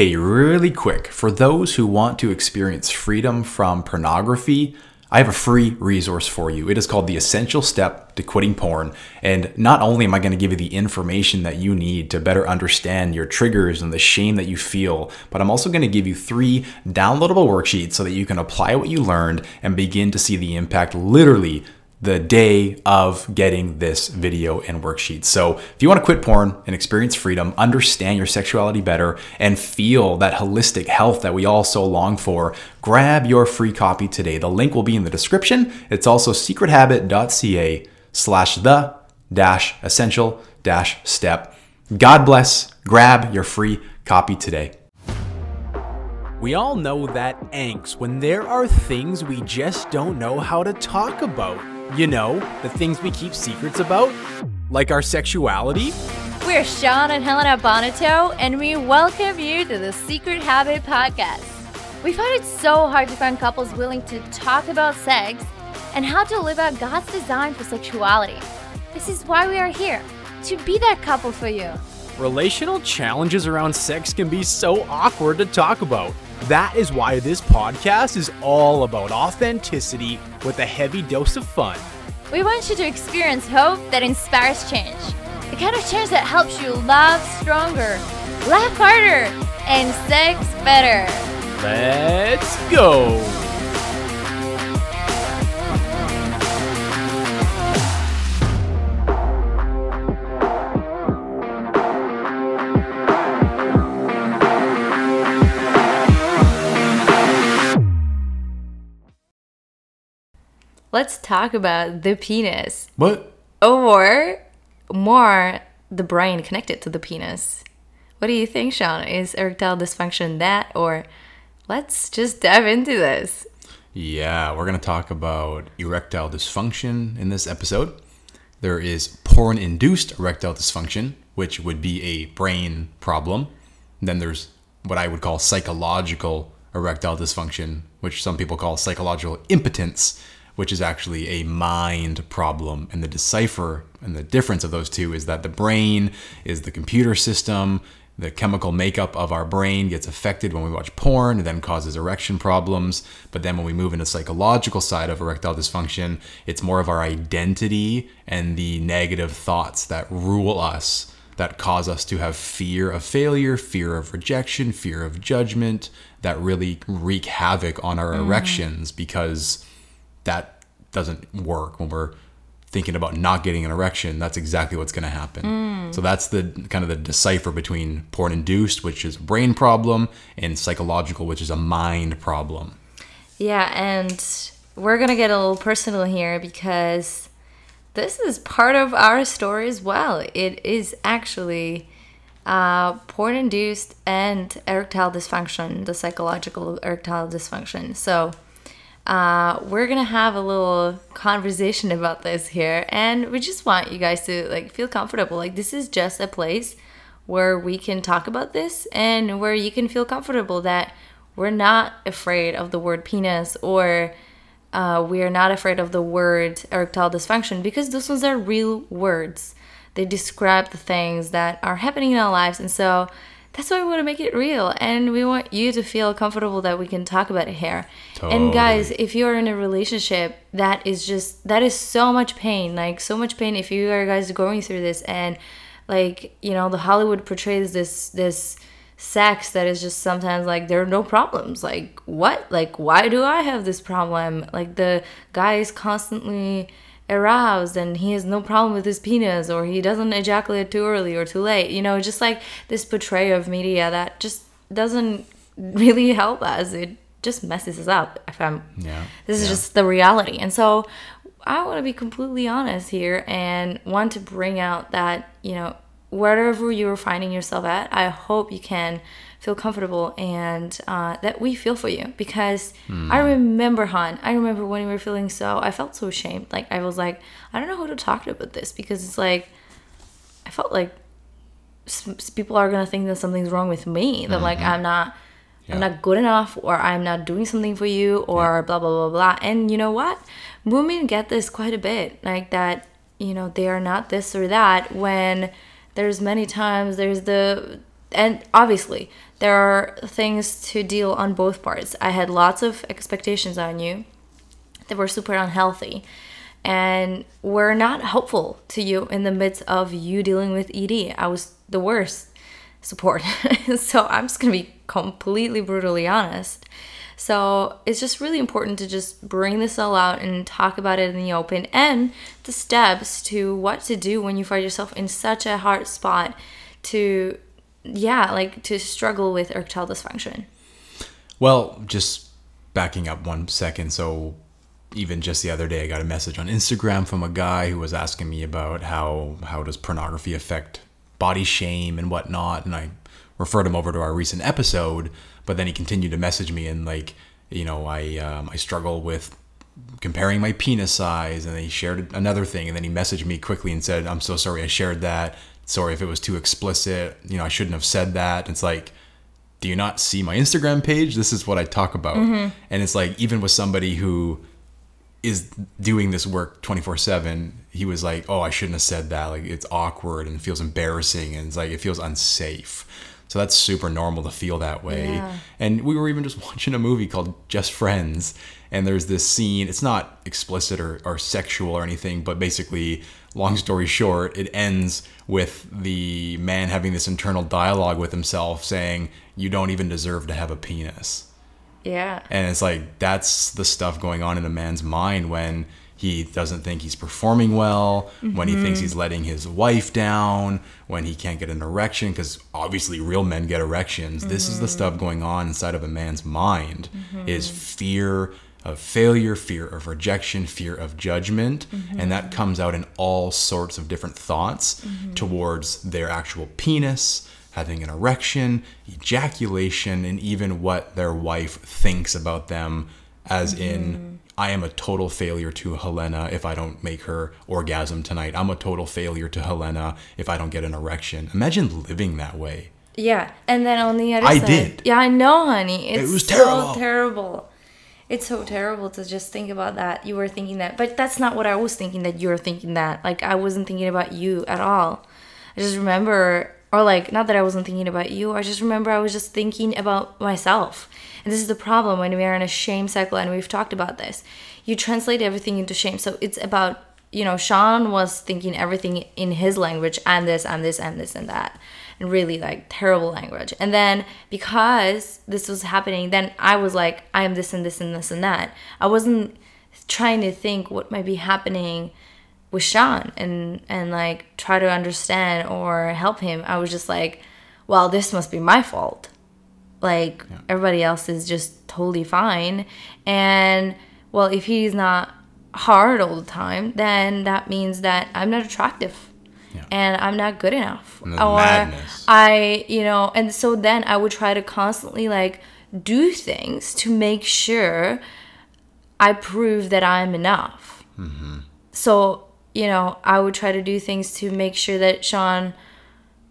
Hey, really quick, for those who want to experience freedom from pornography, I have a free resource for you. It is called The Essential Step to Quitting Porn. And not only am I going to give you the information that you need to better understand your triggers and the shame that you feel, but I'm also going to give you three downloadable worksheets so that you can apply what you learned and begin to see the impact literally the day of getting this video and worksheet. So, if you want to quit porn and experience freedom, understand your sexuality better, and feel that holistic health that we all so long for, grab your free copy today. The link will be in the description. It's also secrethabit.ca slash the dash essential dash step. God bless. Grab your free copy today. We all know that angst when there are things we just don't know how to talk about. You know, the things we keep secrets about, like our sexuality. We're Shawn and Helena Bonato, and we welcome you to the Secret Habit Podcast. We find it so hard to find couples willing to talk about sex and how to live out God's design for sexuality. This is why we are here to be that couple for you. Relational challenges around sex can be so awkward to talk about. That is why this podcast is all about authenticity with a heavy dose of fun. We want you to experience hope that inspires change. The kind of change that helps you love stronger, laugh harder, and sex better. Let's go! Let's talk about the penis. What? Or more, the brain connected to the penis. What do you think, Shawn? Is erectile dysfunction that, or let's just dive into this? Yeah, we're going to talk about erectile dysfunction in this episode. There is porn induced erectile dysfunction, which would be a brain problem. then there's what I would call psychological erectile dysfunction, which some people call psychological impotence, which is actually a mind problem. And the decipher and the difference of those two is that the brain is the computer system. The chemical makeup of our brain gets affected when we watch porn, and then causes erection problems. But then when we move into psychological side of erectile dysfunction, it's more of our identity and the negative thoughts that rule us that cause us to have fear of failure, fear of rejection, fear of judgment that really wreak havoc on our mm. erections because that doesn't work when we're thinking about not getting an erection that's exactly what's going to happen so that's the kind of the decipher between porn induced which is a brain problem and psychological which is a mind problem Yeah, and we're gonna get a little personal here because this is part of our story as well. It is actually uh, porn induced and erectile dysfunction, the psychological erectile dysfunction. So, uh, we're gonna have a little conversation about this here, and we just want you guys to like feel comfortable. Like this is just a place where we can talk about this and where you can feel comfortable that we're not afraid of the word penis or uh, we are not afraid of the word erectile dysfunction because those ones are real words. They describe the things that are happening in our lives, and so that's why we want to make it real, and we want you to feel comfortable that we can talk about it here. And guys, if you're in a relationship that is just that is so much pain, like so much pain. If you are guys going through this, and like you know, the Hollywood portrays this this sex that is just sometimes like there are no problems like what like why do i have this problem like the guy is constantly aroused and he has no problem with his penis or he doesn't ejaculate too early or too late. You know just like this portrayal of media that just doesn't really help us. It just messes us up if i'm Yeah, this is yeah. just the reality. And so i want to be completely honest here and want to bring out that you know wherever you're finding yourself at i hope you can feel comfortable and uh, that we feel for you. Because i remember han i remember when we were feeling so i felt so ashamed. Like i was like i don't know who to talk to about this because it's like i felt like people are gonna think that something's wrong with me that like i'm not Yeah. i'm not good enough or i'm not doing something for you or blah blah blah blah. And you know what? Women get this quite a bit like that you know they are not this or that when there's many times there's the and obviously there are things to deal on both parts. I had lots of expectations on you that were super unhealthy and were not helpful to you in the midst of you dealing with ED. I was the worst support. so I'm just going to be completely brutally honest. So it's just really important to just bring this all out and talk about it in the open and the steps to what to do when you find yourself in such a hard spot to, yeah, like to struggle with erectile dysfunction. Well, just backing up one second. So even just the other day, I got a message on Instagram from a guy who was asking me about how how does pornography affect body shame and whatnot, and I referred him over to our recent episode. But then he continued to message me and like, you know, I um, I struggle with comparing my penis size, and then he shared another thing, and then he messaged me quickly and said, "I'm so sorry I shared that. Sorry if it was too explicit. You know, I shouldn't have said that." It's like do you not see my Instagram page? This is what I talk about. Mm-hmm. And it's like, even with somebody who is doing this work 24 7, he was like, oh, I shouldn't have said that. Like, it's awkward and it feels embarrassing and it's like, it feels unsafe. So that's super normal to feel that way. Yeah. And we were even just watching a movie called Just Friends. And there's this scene, it's not explicit or, or sexual or anything, but basically, long story short, it ends with the man having this internal dialogue with himself saying, You don't even deserve to have a penis. Yeah. And it's like that's the stuff going on in a man's mind when he doesn't think he's performing well, when he thinks mm-hmm. he's letting his wife down, when he can't get an erection, because obviously real men get erections. This is the mm-hmm. stuff going on inside of a man's mind is mm-hmm. fear of failure, fear of rejection, fear of judgment. And that mm-hmm. comes out in all sorts of different thoughts mm-hmm. towards their actual penis, having an erection, ejaculation, and even what their wife thinks about them, as in, mm-hmm. I am a total failure to Helena if I don't make her orgasm tonight. I'm a total failure to Helena if I don't get an erection. Imagine living that way. Yeah, and then on the other I side, did. Yeah, I know, honey. It's was so terrible. It's so terrible to just think about that. You were thinking that, but that's not what I was thinking. That you were thinking that. Like I wasn't thinking about you at all. I just remember, or like, not that I wasn't thinking about you. I just remember I was just thinking about myself. And this is the problem when we are in a shame cycle, and we've talked about this. You translate everything into shame. So it's about you know, Shawn was thinking everything in his language and this and this and this and that. And really like terrible language. And then because this was happening, then I was like, I am this and this and this and that. I wasn't trying to think what might be happening with Shawn and and like try to understand or help him. I was just like, well, this must be my fault. Like everybody else is just totally fine. And well, if he's not hard all the time, then that means that I'm not attractive. Yeah. And I'm not good enough. And the madness. I, you know, and so then I would try to constantly like do things to make sure I prove that I'm enough. Mm-hmm. So, you know, I would try to do things to make sure that Shawn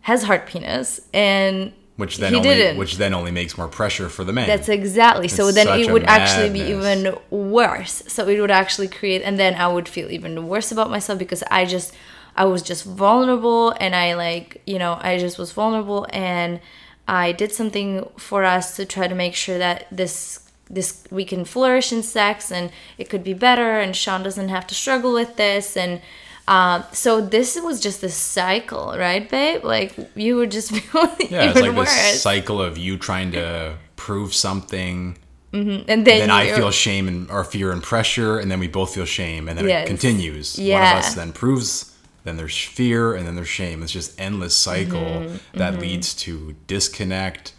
has hard penis and Which then he only didn't. which then only makes more pressure for the man. That's exactly. So then it would actually be even worse. So it would actually create, and then I would feel even worse about myself because I just, I was just vulnerable, and I like, you know, I just was vulnerable, and I did something for us to try to make sure that this this we can flourish in sex and it could be better and Shawn doesn't have to struggle with this and uh, so this was just a cycle, right, babe? Like you would just feel yeah, it's like worse. this cycle of you trying to prove something, and then, then I feel shame and or fear and pressure, and then we both feel shame, and then Yes. it continues. Yeah. One of us then proves, then there's fear, and then there's shame. It's just endless cycle Mm-hmm. that leads to disconnect,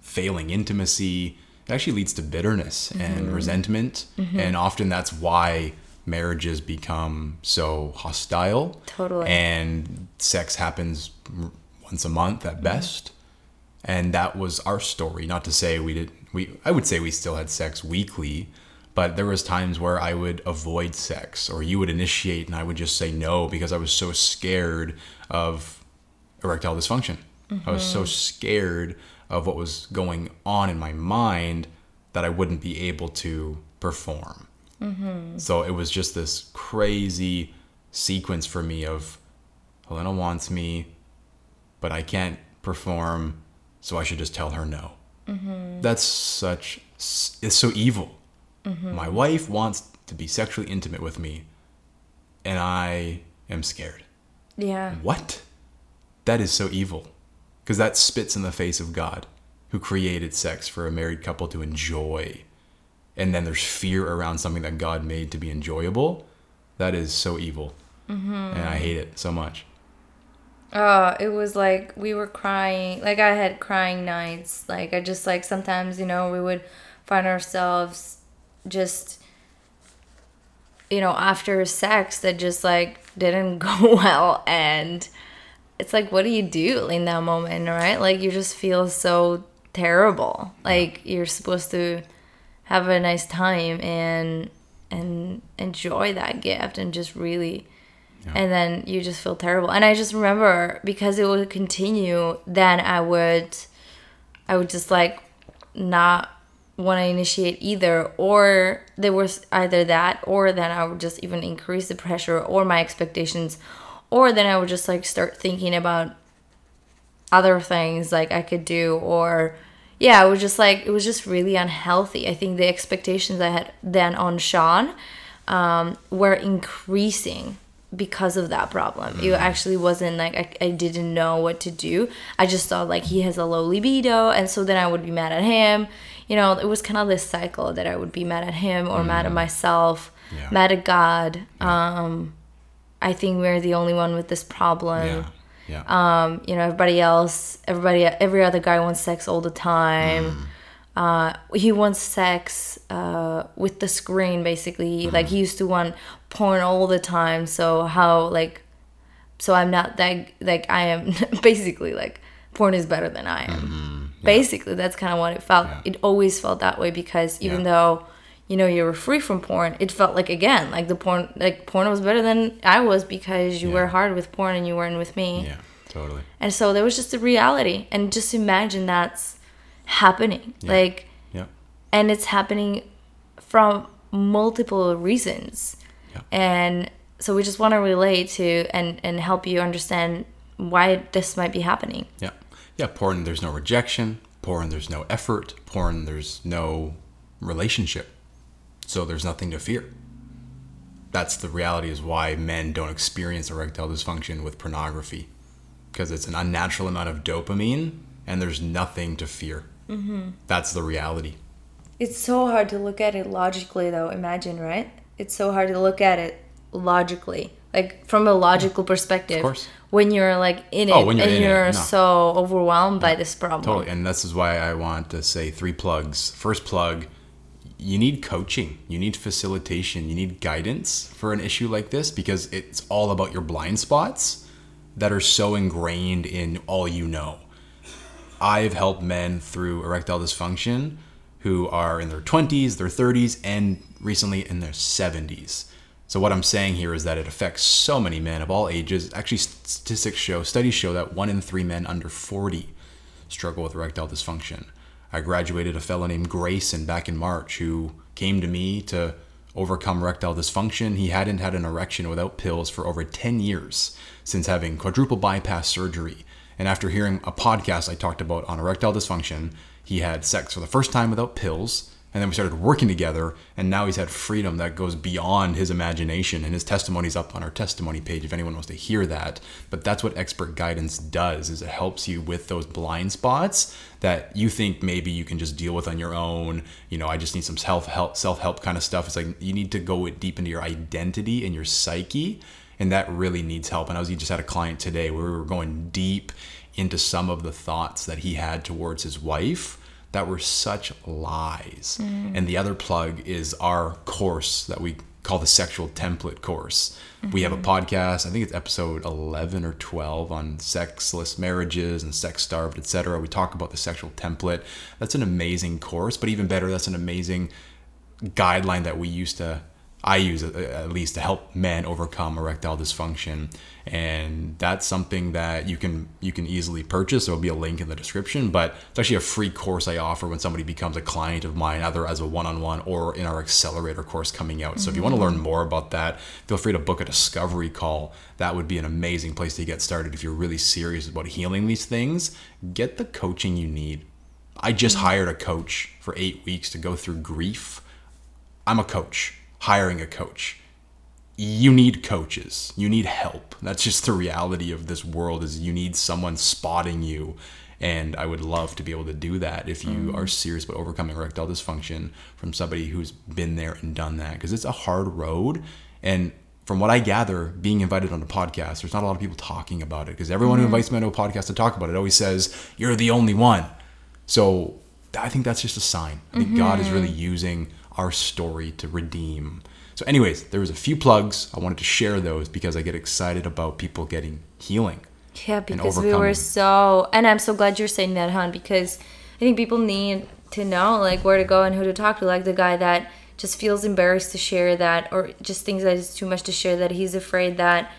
failing intimacy. It actually leads to bitterness and Mm-hmm. resentment, and often that's why marriages become so hostile. Totally. And sex happens once a month at best and that was our story not to say we did we i would say we still had sex weekly but there was times where i would avoid sex or you would initiate and i would just say no because i was so scared of erectile dysfunction. I was so mm-hmm. scared of what was going on in my mind that i wouldn't be able to perform. Mm-hmm. So it was just this crazy sequence for me of helena wants me but I can't perform, so I should just tell her no. Mm-hmm. That's such, it's so evil. Mm-hmm. My wife wants to be sexually intimate with me, and I am scared. Yeah. What? That is so evil. Because that spits in the face of God, who created sex for a married couple to enjoy. And then there's fear around something that God made to be enjoyable. That is so evil. Mm-hmm. And I hate it so much. Oh, it was like we were crying. Like I had crying nights. Like I just like sometimes, you know, we would find ourselves just you know, after sex that just like didn't go well and it's like what do you do in that moment, right? Like you just feel so terrible. Like you're supposed to have a nice time and and enjoy that gift and just really and then you just feel terrible and i just remember because it would continue then i would i would just like not want to initiate either or there was either that or then i would just even increase the pressure or my expectations or then i would just like start thinking about other things like i could do or yeah it was just like it was just really unhealthy i think the expectations i had then on shawn um, were increasing because of that problem. It actually wasn't like I, I didn't know what to do. I just thought like he has a low libido, and so then I would be mad at him. You know, it was kind of this cycle that I would be mad at him or mad at myself, Yeah. mad at God. Um, I think we're the only one with this problem. Yeah. Yeah. Um, you know, everybody else, everybody, every other guy wants sex all the time. Uh, he wants sex uh, with the screen, basically. Like he used to want porn all the time. So how like, so I'm not that like I am basically like porn is better than I am. Basically, that's kind of what it felt. Yeah. It always felt that way because even Yeah. though you know you were free from porn, it felt like again like the porn like porn was better than I was because you were hard with porn and you weren't with me. yeah. Totally. And so there was just a reality. And just imagine that's happening. Like, Yeah. and it's happening from multiple reasons. Yeah. And so we just want to relate to and, and help you understand why this might be happening. Yeah. Yeah. Porn, there's no rejection. Porn, there's no effort. Porn, there's no relationship. So there's nothing to fear. That's the reality is why men don't experience erectile dysfunction with pornography. Because it's an unnatural amount of dopamine and there's nothing to fear. Mm-hmm. That's the reality. It's so hard to look at it logically, though. Imagine, right? It's so hard to look at it logically, like from a logical perspective. course. When you're like in oh, it Oh, when you're and in it, you're no. so overwhelmed by this problem. Totally. And this is why I want to say three plugs. First plug, you need coaching, you need facilitation, you need guidance for an issue like this because it's all about your blind spots that are so ingrained in all you know. I've helped men through erectile dysfunction who are in their 20s, their 30s, and recently in their 70s. So what I'm saying here is that it affects so many men of all ages. Actually, statistics show, studies show that one in three men under 40 struggle with erectile dysfunction. I graduated a fellow named Grayson back in March who came to me to overcome erectile dysfunction. He hadn't had an erection without pills for over 10 years since having quadruple bypass surgery. And after hearing a podcast I talked about on erectile dysfunction, he had sex for the first time without pills. And then we started working together, and now he's had freedom that goes beyond his imagination. And his testimony's up on our testimony page if anyone wants to hear that. But that's what expert guidance does: is it helps you with those blind spots that you think maybe you can just deal with on your own. You know, I just need some self help, self help kind of stuff. It's like you need to go deep into your identity and your psyche, and that really needs help. And I was just had a client today where we were going deep into some of the thoughts that he had towards his wife that were such lies. Mm. And the other plug is our course that we call the sexual template course. We have a mm-hmm. podcast, I think it's episode 11 or 12 on sexless marriages and sex starved, etc. We talk about the sexual template. That's an amazing course, but even better, that's an amazing guideline that we use to I use it, at least to help men overcome erectile dysfunction, and that's something that you can you can easily purchase. There will be a link in the description, but it's actually a free course I offer when somebody becomes a client of mine, either as a one-on-one or in our accelerator course coming out. So if you want to mm-hmm. learn more about that, feel free to book a discovery call. That would be an amazing place to get started if you're really serious about healing these things. Get the coaching you need. I just mm-hmm. hired a coach for eight weeks to go through grief. I'm a coach hiring a coach. You need coaches. You need help. That's just the reality of this world is you need someone spotting you. And I would love to be able to do that if you mm. are serious about overcoming erectile dysfunction from somebody who's been there and done that. Because it's a hard road. And from what I gather, being invited on a podcast, there's not a lot of people talking about it. Because everyone who mm. invites me on a podcast to talk about it always says, You're the only one. So I think that's just a sign. I think mm-hmm. God is really using our story to redeem. So, anyways, there was a few plugs. I wanted to share those because I get excited about people getting healing. Yeah, because we were so, and I'm so glad you're saying that, hon, because I think people need to know like where to go and who to talk to. Like the guy that just feels embarrassed to share that, or just thinks that it's too much to share. That he's afraid that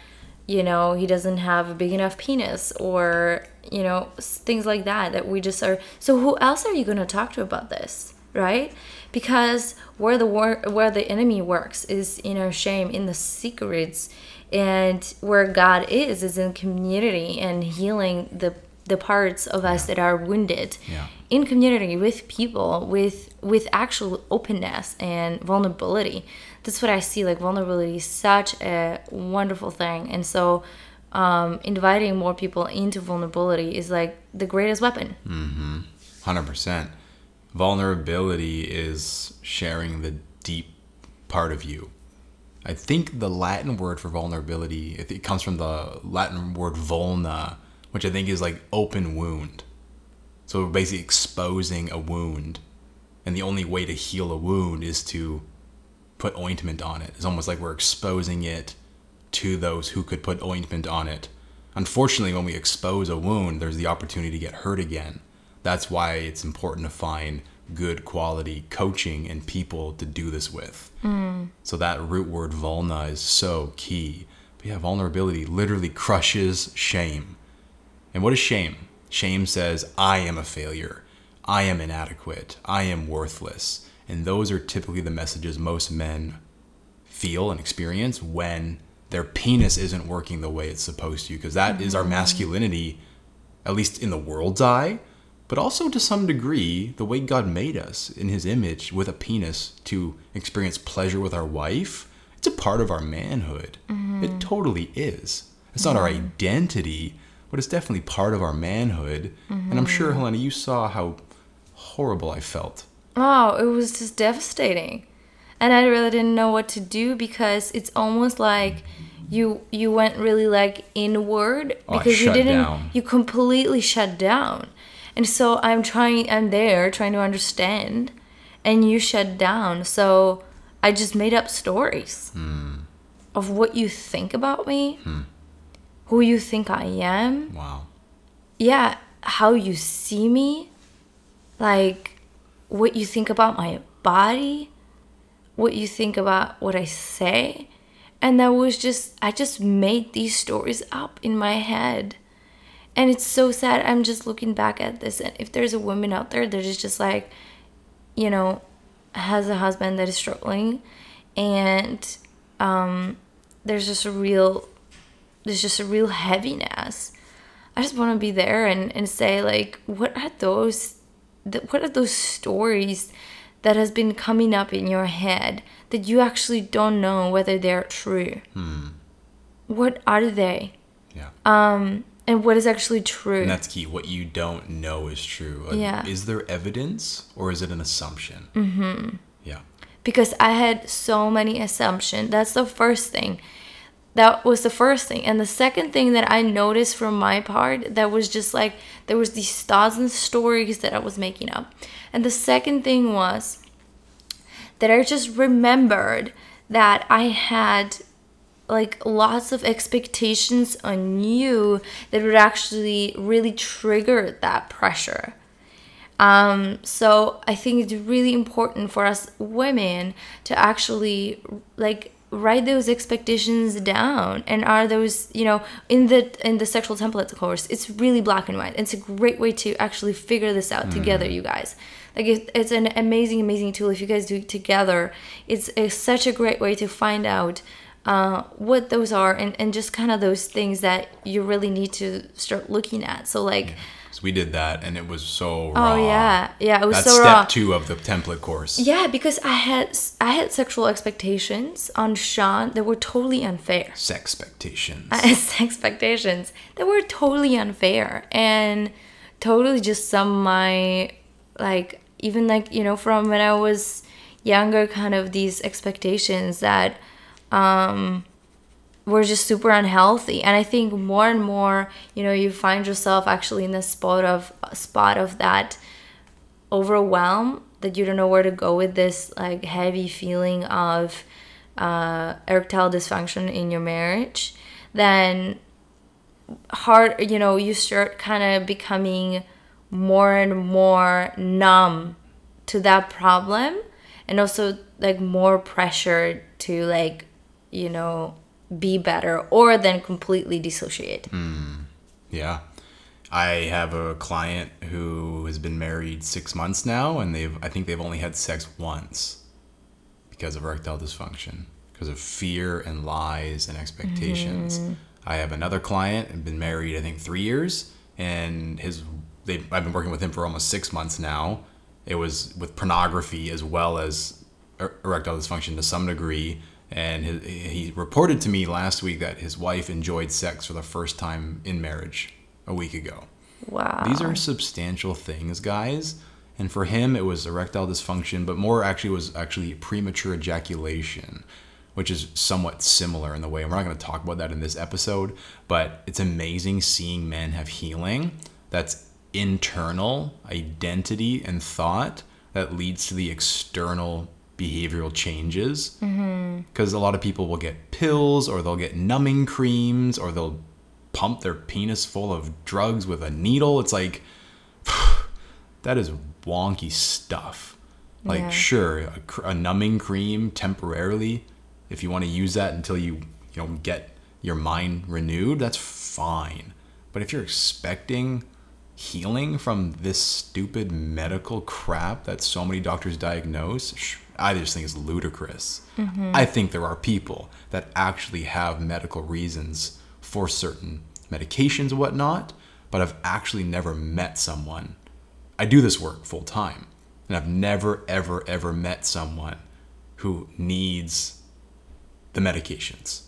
you know he doesn't have a big enough penis, or you know things like that. That we just are. So who else are you gonna talk to about this, right? Because where the war, where the enemy works is in our shame, in the secrets and where God is is in community and healing the the parts of us that are wounded Yeah. in community with people with with actual openness and vulnerability that's what I see like vulnerability is such a wonderful thing and so um, inviting more people into vulnerability is like the greatest weapon mm-hmm. 100%. Vulnerability is sharing the deep part of you. I think the Latin word for vulnerability, it comes from the Latin word vulna, which I think is like open wound. So we're basically exposing a wound. And the only way to heal a wound is to put ointment on it. It's almost like we're exposing it to those who could put ointment on it. Unfortunately, when we expose a wound, there's the opportunity to get hurt again. That's why it's important to find good quality coaching and people to do this with. Mm. So that root word vulna is so key. But yeah, vulnerability literally crushes shame. And what is shame? Shame says, I am a failure. I am inadequate. I am worthless. And those are typically the messages most men feel and experience when their penis isn't working the way it's supposed to. Because that is our mm. masculinity, at least in the world's eye, but also to some degree, the way God made us in his image with a penis to experience pleasure with our wife. It's a part of our manhood. Mm-hmm. It totally is. It's not our identity, but it's definitely part of our manhood. And I'm sure, mm-hmm. Helena, you saw how horrible I felt. Oh, it was just devastating. And I really didn't know what to do because it's almost like you you went really like inward Oh, because you didn't down. you completely shut down. And so I'm trying I'm there trying to understand and you shut down. So I just made up stories Hmm. of what you think about me, who you think I am, Wow. yeah, how you see me, like what you think about my body, what you think about what I say. And that was just, I just made these stories up in my head. And it's so sad. I'm just looking back at this. And if there's a woman out there that is just like, you know, has a husband that is struggling and um, there's just a real, there's just a real heaviness. I just want to be there and, and say like, what are those, th- what are those stories that has been coming up in your head that you actually don't know whether they're true? What are they? Yeah. And what is actually true? and that's key. What you don't know is true. Like, Yeah. Is there evidence or is it an assumption? Mm-hmm. Yeah. because I had so many assumptions. That's the first thing. That was the first thing. And the second thing that I noticed from my part that was just like there was these thousand stories that I was making up. And the second thing was that I just remembered that I had like lots of expectations on you that would actually really trigger that pressure. Um, so I think it's really important for us women to actually like write those expectations down and are those you know in the in the sexual template of course it's really black and white. It's a great way to actually figure this out together you guys. Like it, it's an amazing amazing tool. If you guys do it together it's, it's such a great way to find out uh, what those are and, and just kind of those things that you really need to start looking at so like So we did that, and it was so raw. oh yeah yeah it was That's so step raw two of the template course. yeah because i had i had sexual expectations on shawn that were totally unfair Sex expectations. expectations that were totally unfair and totally just some of my like even like you know from when i was younger kind of these expectations that um were just super unhealthy. And i think more and more you know you find yourself actually in the spot of spot of that overwhelm that you don't know where to go with this like heavy feeling of uh, erectile dysfunction in your marriage, then hard you know you start kind of becoming more and more numb to that problem and also like more pressure to like you know be better or then completely dissociate Yeah. I have a client who has been married six months now, and they've I think they've only had sex once because of erectile dysfunction, because of fear and lies and expectations. I have another client and been married I think three years, and his they I've been working with him for almost six months now. It was with pornography as well as er- erectile dysfunction to some degree. And his, he reported to me last week that his wife enjoyed sex for the first time in marriage a week ago. wow These are substantial things, guys. And for him, it was erectile dysfunction, but more actually was actually premature ejaculation, which is somewhat similar in the way. We're not going to talk about that in this episode, but it's amazing seeing men have healing that's internal identity and thought that leads to the external behavioral changes. Because a lot of people will get pills or they'll get numbing creams or they'll pump their penis full of drugs with a needle. It's like, that is wonky stuff. Like, Yeah. sure, a, a numbing cream temporarily, if you want to use that until you, you know, get your mind renewed, that's fine. But if you're expecting healing from this stupid medical crap that so many doctors diagnose, sh- I just think it's ludicrous. Mm-hmm. I think there are people that actually have medical reasons for certain medications and whatnot, but I've actually never met someone. I do this work full time, and I've never, ever, ever met someone who needs the medications.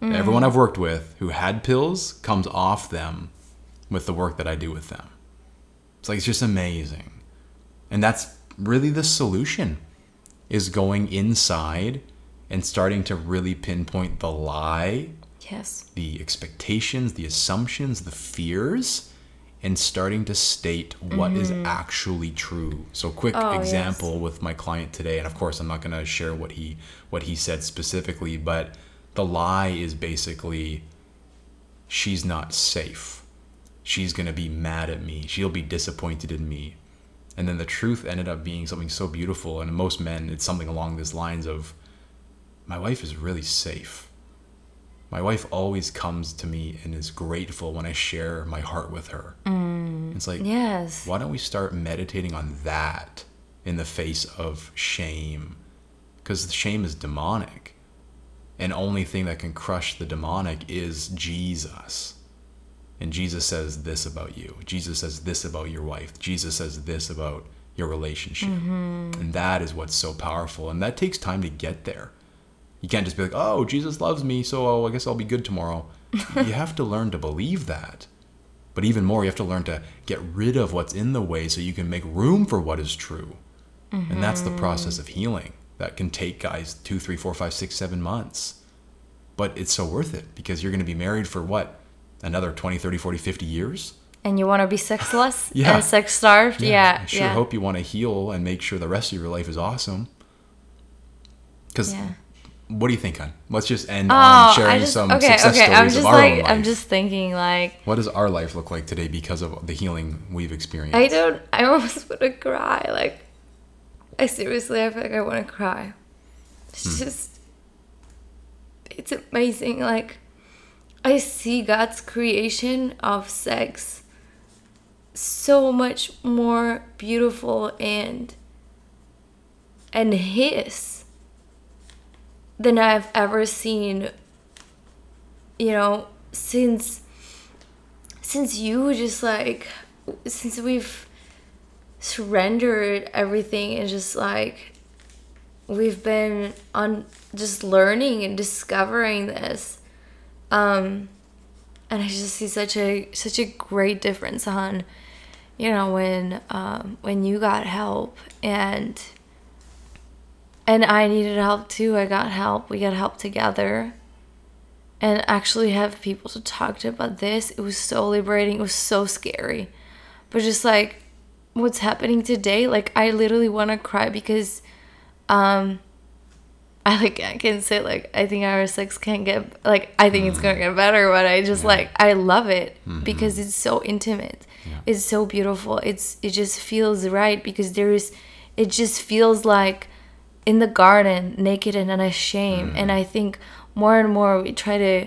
Mm-hmm. Everyone I've worked with who had pills comes off them with the work that I do with them. It's like it's just amazing. And that's really the solution is going inside and starting to really pinpoint the lie, yes the expectations, the assumptions, the fears and starting to state what is mm-hmm. actually true. So quick Oh, yes. example with my client today and of course I'm not going to share what he what he said specifically, but the lie is basically she's not safe. She's going to be mad at me. She'll be disappointed in me. And then the truth ended up being something so beautiful. And most men, it's something along these lines of, my wife is really safe. My wife always comes to me and is grateful when I share my heart with her. Mm. It's like, yes why don't we start meditating on that in the face of shame? Because the shame is demonic. And only thing that can crush the demonic is Jesus. And Jesus says this about you. Jesus says this about your wife. Jesus says this about your relationship. Mm-hmm. And that is what's so powerful. And that takes time to get there. You can't just be like, oh, Jesus loves me, so oh, I guess I'll be good tomorrow. you have to learn to believe that. But even more, you have to learn to get rid of what's in the way so you can make room for what is true. And that's the mm-hmm. process of healing that can take guys two, three, four, five, six, seven months. But it's so worth it because you're going to be married for what? Another 20, 30, 40, 50 years? and you want to be sexless Yeah. and sex starved yeah I sure yeah hope you want to heal and make sure the rest of your life is awesome. Because yeah what do you think, hon? Let's just end Oh, on sharing just some okay, success okay. stories I'm of our like own life. I'm just thinking like What does our life look like today because of the healing we've experienced? I don't. I almost want to cry. Like, I seriously, I feel like I want to cry. It's hmm. just, it's amazing. Like, I see God's creation of sex so much more beautiful and and His than I've ever seen. You know, since since you just like since we've surrendered everything and just like we've been on just learning and discovering this um and i just see such a such a great difference on you know when um when you got help and and i needed help too. I got help. We got help together. And actually have people to talk to about this. It was so liberating. It was so scary. But just like what's happening today like i literally want to cry because um i like i can say like i think our sex can get like i think it's gonna mm. get better but i just like i love it mm-hmm. because it's so intimate. It's so beautiful. It's it just feels right because there is it just feels like in the garden naked and unashamed. And mm. i think more and more we try to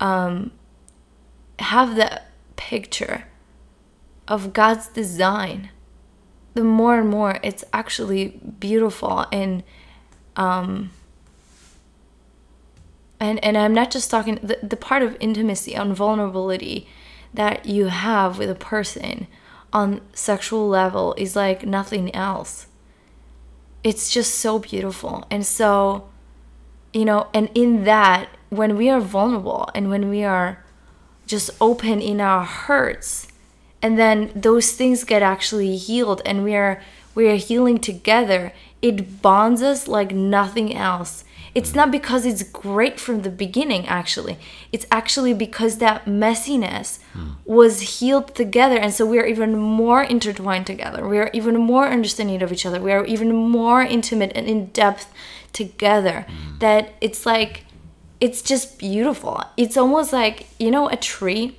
um have that picture of God's design, the more and more it's actually beautiful and um and and I'm not just talking the, the part of intimacy and vulnerability that you have with a person on sexual level is like nothing else. It's just so beautiful. And so you know, and in that when we are vulnerable and when we are just open in our hurts and then those things get actually healed and we are we are healing together. It bonds us like nothing else. It's not because it's great from the beginning actually. It's actually because that messiness hmm. was healed together and so we are even more intertwined together. We are even more understanding of each other. We are even more intimate and in depth together. Hmm. That it's like it's just beautiful. It's almost like you know a tree.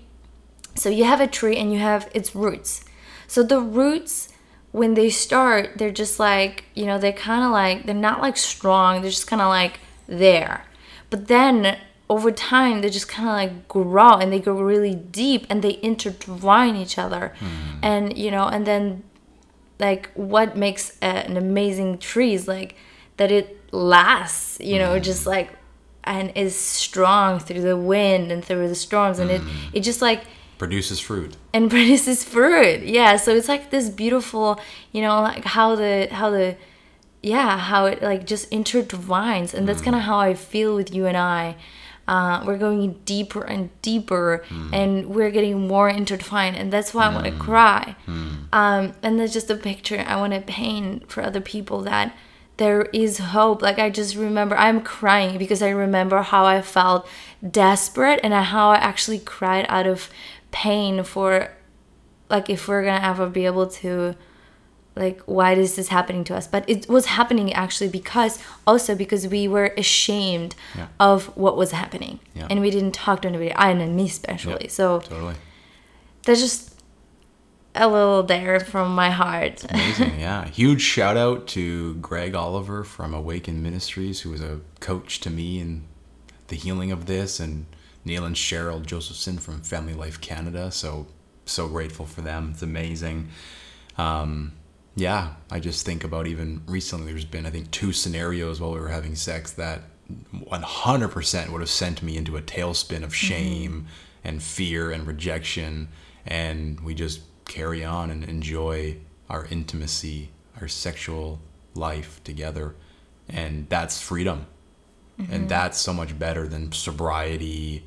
So you have a tree and you have its roots. So the roots, when they start, they're just like, you know, they're kind of like, they're not like strong, they're just kind of like there. But then over time, they just kind of like grow and they go really deep and they intertwine each other. Mm-hmm. And, you know, and then like what makes a, an amazing tree is like that it lasts, you know, mm-hmm. just like, and is strong through the wind and through the storms. And it, mm-hmm. it just like, Produces fruit. and produces fruit. Yeah, so it's like this beautiful, you know, like how the how the yeah, how it like just intertwines, and that's kind of how I feel with you and I. Uh, we're going deeper and deeper, and we're getting more intertwined, and that's why I want to cry. Um, and that's just a picture I want to paint for other people that there is hope. Like I just remember, I'm crying because I remember how I felt desperate and how I actually cried out of pain for like if we're gonna ever be able to like why is this happening to us but it was happening actually because also because we were ashamed Yeah. of what was happening Yeah. and we didn't talk to anybody i and me especially Yep. so Totally. there's just a little there from my heart Amazing, yeah. Huge shout out to Greg Oliver from Awaken Ministries, who was a coach to me in the healing of this, and Neil and Cheryl Josephson from Family Life Canada. So, so grateful for them. It's amazing. Um, yeah, I just think about even recently, there's been, I think, two scenarios while we were having sex that 100% would have sent me into a tailspin of shame and fear and rejection. And we just carry on and enjoy our intimacy, our sexual life together. And that's freedom. And that's so much better than sobriety.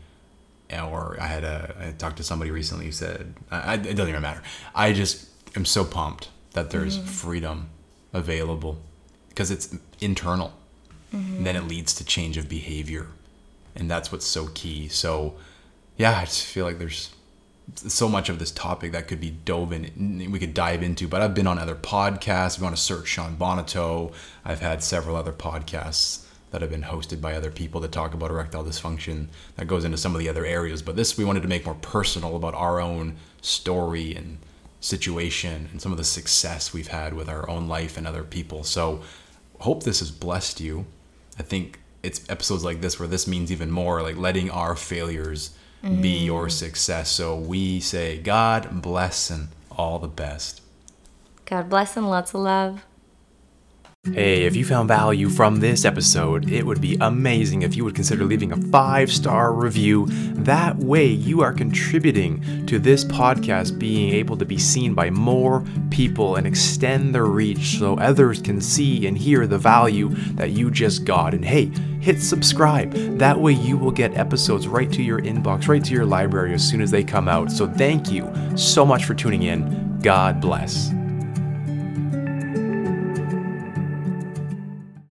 Or I had a I talked to somebody recently who said, I, it doesn't even matter. I just am so pumped that there's mm-hmm. freedom available because it's internal. Mm-hmm. Then it leads to change of behavior. And that's what's so key. So, yeah, I just feel like there's so much of this topic that could be dove in we could dive into but i've been on other podcasts if you want to search shawn bonato i've had several other podcasts that have been hosted by other people that talk about erectile dysfunction that goes into some of the other areas. But this we wanted to make more personal about our own story and situation and some of the success we've had with our own life and other people. So hope this has blessed you. I think it's episodes like this where this means even more like letting our failures mm. be your success. So we say God bless and all the best. God bless and lots of love. Hey, if you found value from this episode, it would be amazing if you would consider leaving a five star review. That way, you are contributing to this podcast being able to be seen by more people and extend the reach so others can see and hear the value that you just got. And hey, hit subscribe. That way, you will get episodes right to your inbox, right to your library as soon as they come out. So, thank you so much for tuning in. God bless.